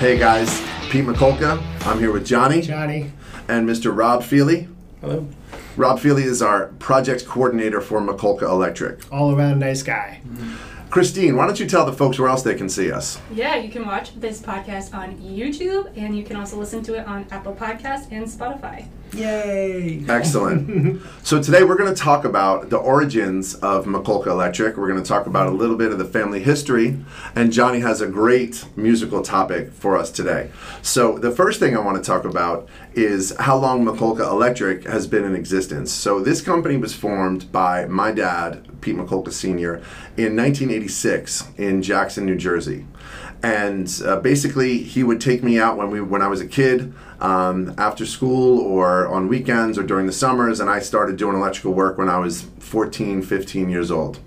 Hey guys, Pete McCulka. I'm here with Johnny Johnny. and Mr. Rob Feely. Hello. Rob Feely is our project coordinator for McCulka Electric. All around nice guy. Mm-hmm. Christine, why don't you tell the folks where else they can see us? Yeah, you can watch this podcast on YouTube, and you can also listen to it on Apple Podcasts and Spotify. Yay. Excellent. so today we're going to talk about the origins of McCulka Electric. We're going to talk about a little bit of the family history, and Johnny has a great musical topic for us today. So the first thing I want to talk about is how long McCulka Electric has been in existence. So this company was formed by my dad, Pete McCulka Sr., in 1986 in Jackson, New Jersey and uh, basically he would take me out when we when I was a kid um, after school or on weekends or during the summers and I started doing electrical work when I was 14 15 years old.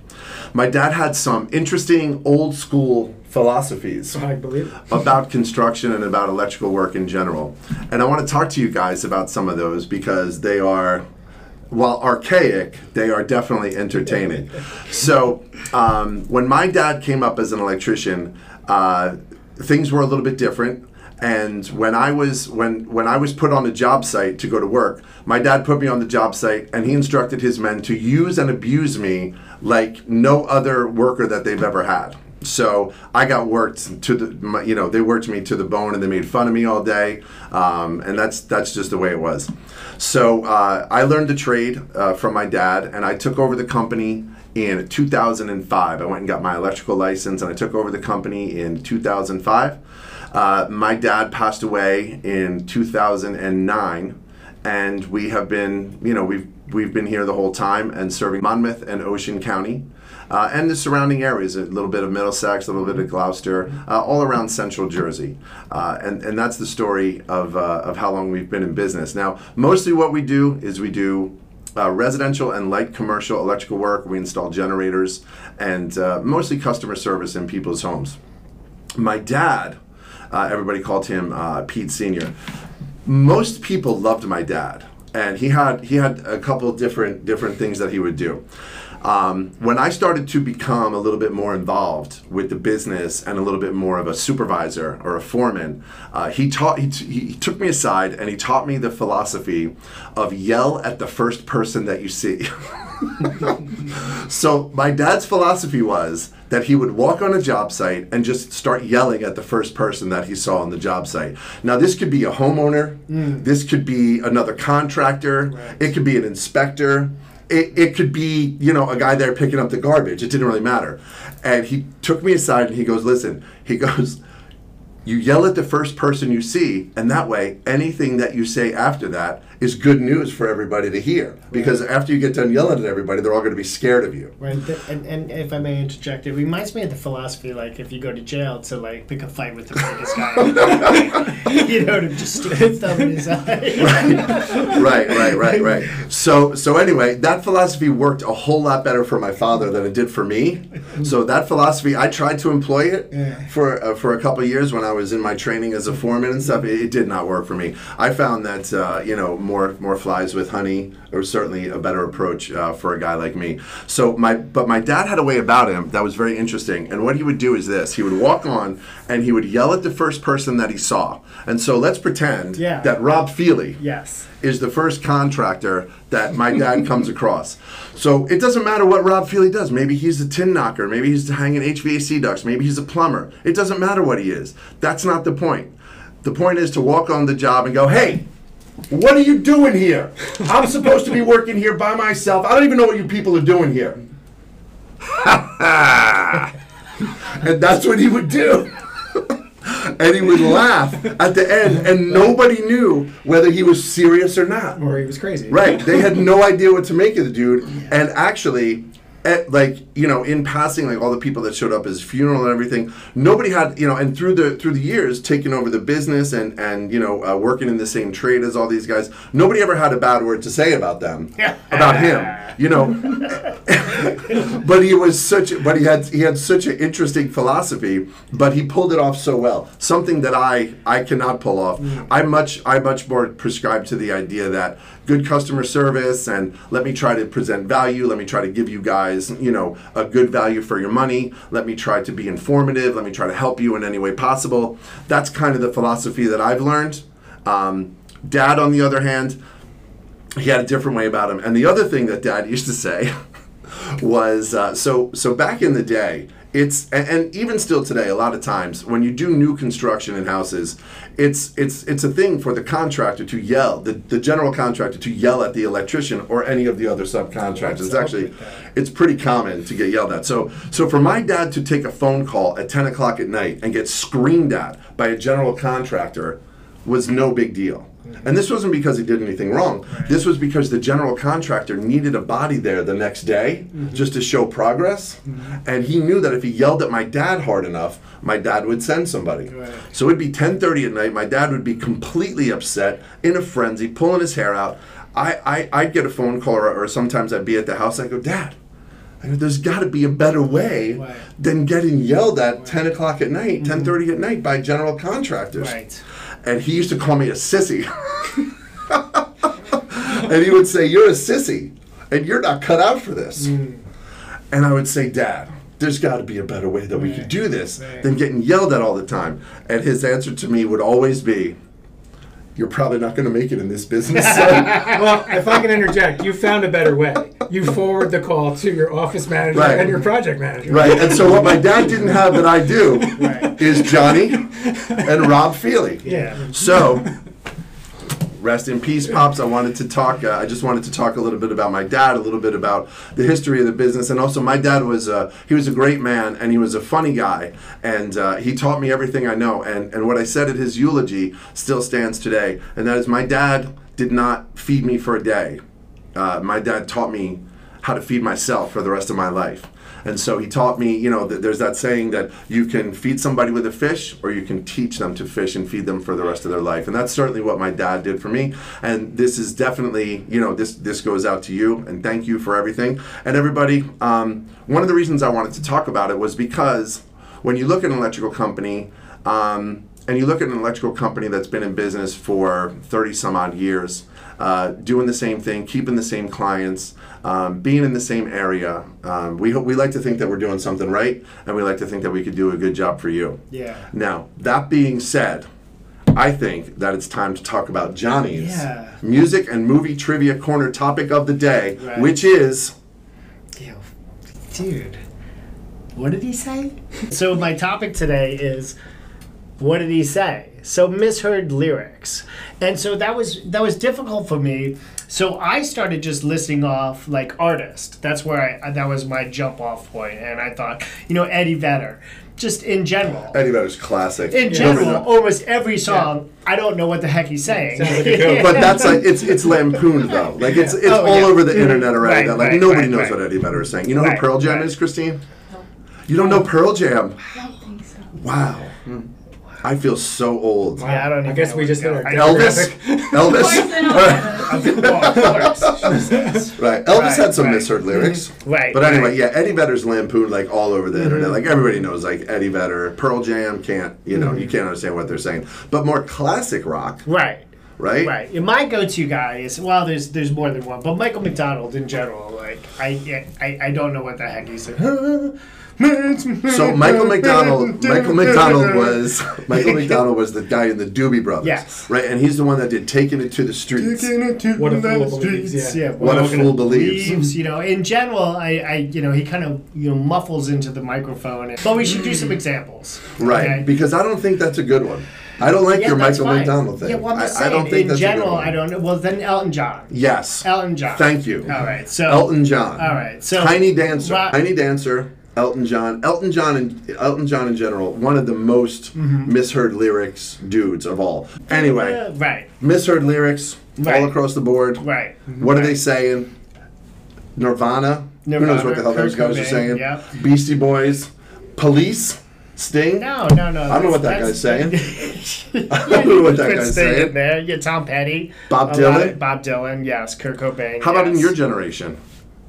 My dad had some interesting old school philosophies I believe. about construction and about electrical work in general. And I want to talk to you guys about some of those because they are while archaic, they are definitely entertaining. So, um, when my dad came up as an electrician, uh, things were a little bit different. And when I was when when I was put on a job site to go to work, my dad put me on the job site, and he instructed his men to use and abuse me like no other worker that they've ever had. So I got worked to the, my, you know, they worked me to the bone, and they made fun of me all day, um, and that's that's just the way it was. So uh, I learned the trade uh, from my dad, and I took over the company in 2005. I went and got my electrical license, and I took over the company in 2005. Uh, my dad passed away in 2009, and we have been, you know, we've we've been here the whole time and serving Monmouth and Ocean County. Uh, and the surrounding areas, a little bit of Middlesex, a little bit of Gloucester, uh, all around central Jersey. Uh, and, and that's the story of, uh, of how long we've been in business. Now, mostly what we do is we do uh, residential and light commercial electrical work. We install generators and uh, mostly customer service in people's homes. My dad, everybody called him Pete Senior. Most people loved my dad, and he had he had a couple different different things that he would do. Um, when I started to become a little bit more involved with the business and a little bit more of a supervisor or a foreman, uh, he taught he, t- he took me aside and he taught me the philosophy of yell at the first person that you see. so my dad's philosophy was that he would walk on a job site and just start yelling at the first person that he saw on the job site. Now this could be a homeowner, this could be another contractor, Right. it could be an inspector. It, it could be, you know, a guy there picking up the garbage. It didn't really matter. And he took me aside and he goes, Listen, he goes, you yell at the first person you see, and that way, anything that you say after that is good news for everybody to hear. Because after you get done yelling at everybody, they're all going to be scared of you. Right, and, and if I may interject, it reminds me of the philosophy like if you go to jail to like pick a fight with the biggest guy, you know, to just stick a thumb in his eye. right, right, right, right. So, so anyway, that philosophy worked a whole lot better for my father than it did for me. So that philosophy, I tried to employ it Yeah. for uh, for a couple years when I was in my training as a foreman and stuff. It, it did not work for me. I found that uh, you know more more flies with honey, or certainly a better approach uh, for a guy like me. So my but my dad had a way about him that was very interesting. And what he would do is this: he would walk on and he would yell at the first person that he saw. And so let's pretend Yeah. that Rob Feely yes. Is the first contractor that my dad comes across. So it doesn't matter what Rob Feely does. Maybe he's a tin knocker. Maybe he's hanging HVAC ducts. Maybe he's a plumber. It doesn't matter what he is. That's not the point. The point is to walk on the job and go, hey, what are you doing here? I'm supposed to be working here by myself. I don't even know what you people are doing here. and that's what he would do. And he would laugh at the end, and nobody knew whether he was serious or not. Or he was crazy. Right. They had no idea what to make of the dude. And actually, at, like you know, in passing, like all the people that showed up at his funeral and everything, nobody had you know, and through the through the years, taking over the business and and you know, uh, working in the same trade as all these guys, nobody ever had a bad word to say about them, about him. You know, but he was such but he had he had such an interesting philosophy but he pulled it off so well. Something that i i cannot pull off. I much i much more prescribe to the idea that good customer service and let me try to present value let me try to give you guys you know a good value for your money let me try to be informative let me try to help you in any way possible. That's kind of the philosophy that i've learned. Um, dad on the other hand he had a different way about him. And the other thing that Dad used to say was uh, so so back in the day. It's and, and even still today, a lot of times when you do new construction in houses, it's it's it's a thing for the contractor to yell, the, the general contractor to yell at the electrician or any of the other subcontractors. It's actually it's pretty common to get yelled at. So so for my dad to take a phone call at ten o'clock at night and get screamed at by a general contractor was no big deal. And this wasn't because he did anything wrong. This was because the general contractor needed a body there the next day mm-hmm. just to show progress. Mm-hmm. And he knew that if he yelled at my dad hard enough, my dad would send somebody. Right. So it'd be 10:30 at night. My dad would be completely upset, in a frenzy, pulling his hair out. I, I I'd get a phone call, or, or sometimes I'd be at the house. I go, Dad, I go, there's got to be a better way Right. than getting yelled at 10 o'clock at night, mm-hmm. 10:30 at night by general contractors Right. And he used to call me a sissy. and he would say, You're a sissy, and you're not cut out for this. Mm. And I would say, Dad, there's got to be a better way that we could do this Right. than getting yelled at all the time. And his answer to me would always be, You're probably not going to make it in this business. Well, if I can interject, you found a better way. You forward the call to your office manager Right. and your project manager. right? And so, what my dad didn't have that I do Right. is Johnny and Rob Feely. Yeah. So, rest in peace, pops. I wanted to talk. Uh, I just wanted to talk a little bit about my dad, a little bit about the history of the business, and also my dad was a, he was a great man and he was a funny guy, and uh, he taught me everything I know. And and what I said at his eulogy still stands today, and that is my dad did not feed me for a day. Uh, my dad taught me how to feed myself for the rest of my life. And so he taught me, you know, that there's that saying that you can feed somebody with a fish or you can teach them to fish and feed them for the rest of their life. And that's certainly what my dad did for me. And this is definitely, you know, this this goes out to you and thank you for everything. And everybody, um, one of the reasons I wanted to talk about it was because when you look at an electrical company, um, and you look at an electrical company that's been in business for 30 some odd years, uh, doing the same thing, keeping the same clients, um, being in the same area, um, we, hope, we like to think that we're doing something right, and we like to think that we could do a good job for you. Yeah. Now, that being said, I think that it's time to talk about Johnny's Yeah. music and movie trivia corner topic of the day, Right. which is Ew. Dude, what did he say? so my topic today is what did he say? So misheard lyrics. And so that was that was difficult for me. So I started just listing off like artist. That's where I that was my jump off point and I thought, you know, Eddie Vedder. Just in general. Eddie Vedder's classic. In Nobody general, knows. almost every song, I don't know what the heck he's saying. Like but that's like it's it's lampooned though. Like it's it's Oh, all yeah. over the internet already. Right, that like right, nobody right, knows right. what Eddie Vedder is saying. You know Right, who Pearl Jam right. is, Christine? No, You don't know Pearl Jam? I don't think so. Wow. Hmm. I feel so old. Yeah, I don't I guess we what just to hit our Elvis. Elvis. course, I know All right. that. Well, of course. Jesus. Right. Elvis Right, had some right. misheard lyrics. Right, But anyway, right. yeah, Eddie Vedder's lampooned like all over the Mm-hmm. internet. Like everybody knows like Eddie Vedder, Pearl Jam can't, you know, Mm-hmm. you can't understand what they're saying. But more classic rock, Right. right? Right. And my go-to guy is well, there's there's more than one, but Michael McDonald in general. Like I I, I don't know what the heck he's saying. So Michael McDonald, Michael McDonald was Michael McDonald was the guy in the Doobie Brothers, Yes. right? And he's the one that did "Taking It to the Streets." What a fool believes, yeah. What a fool it believes. You know, in general, I, I you know he kind of you know muffles into the microphone. But we should do some mm. examples. Right, okay? because I don't think that's a good one. I don't like Yeah, your Michael fine. McDonald thing. Yeah, well, I'm I, I don't think in that's general, a good one. I don't know. Well, then Elton John. Yes. Elton John. Thank you. All right. So Elton John. All right. So Tiny Dancer. Ra- Tiny Dancer. Elton John. Elton John and Elton John in general, one of the most Mm-hmm. misheard lyrics dudes of all. Anyway, Uh, right. misheard lyrics Right. all across the board. Right. What are they saying? Nirvana. Who knows what the hell those guys are saying? yep. Beastie Boys. Police. Sting. No, no, no. I don't know what that guy's saying. I don't know what that guy's saying. In there, yeah, Tom Petty, Bob Dylan? Bob Dylan, yes, Kurt Cobain. How about in your generation?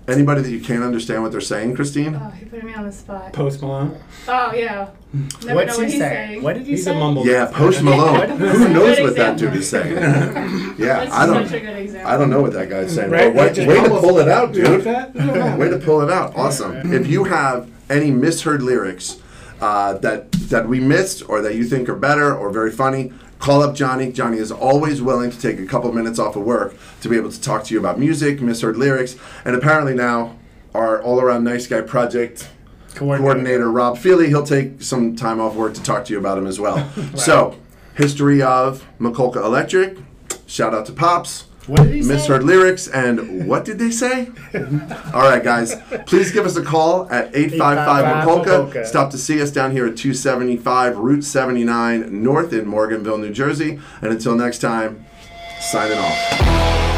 Anybody that you can't understand what they're saying, Christine? Oh, he put me on the spot. Post Malone. Oh yeah. Never What's know what he he's saying? saying. What did he He's say? a mumble. Yeah, Post What Malone. Who knows Good what that dude is saying? Yeah, That's I don't. such a good example. I don't know what that guy's saying. Right? But way, Just way to mumbles. pull it out, You like dude. that? Way to pull it out. Awesome. If you have any misheard lyrics uh, that that we missed or that you think are better or very funny, call up Johnny. Johnny is always willing to take a couple minutes off of work to be able to talk to you about music, misheard lyrics, and apparently now our all around nice guy project coordinator Rob Feely, he'll take some time off work to talk to you about him as well. So, history of McCulka Electric. Shout out to Pops. What did he say? Misheard lyrics and what did they say? All right, guys, please give us a call at 855 McCulka. McCulka. Stop to see us down here at 275 Route 79 North in Morganville, New Jersey. And until next time, signing off.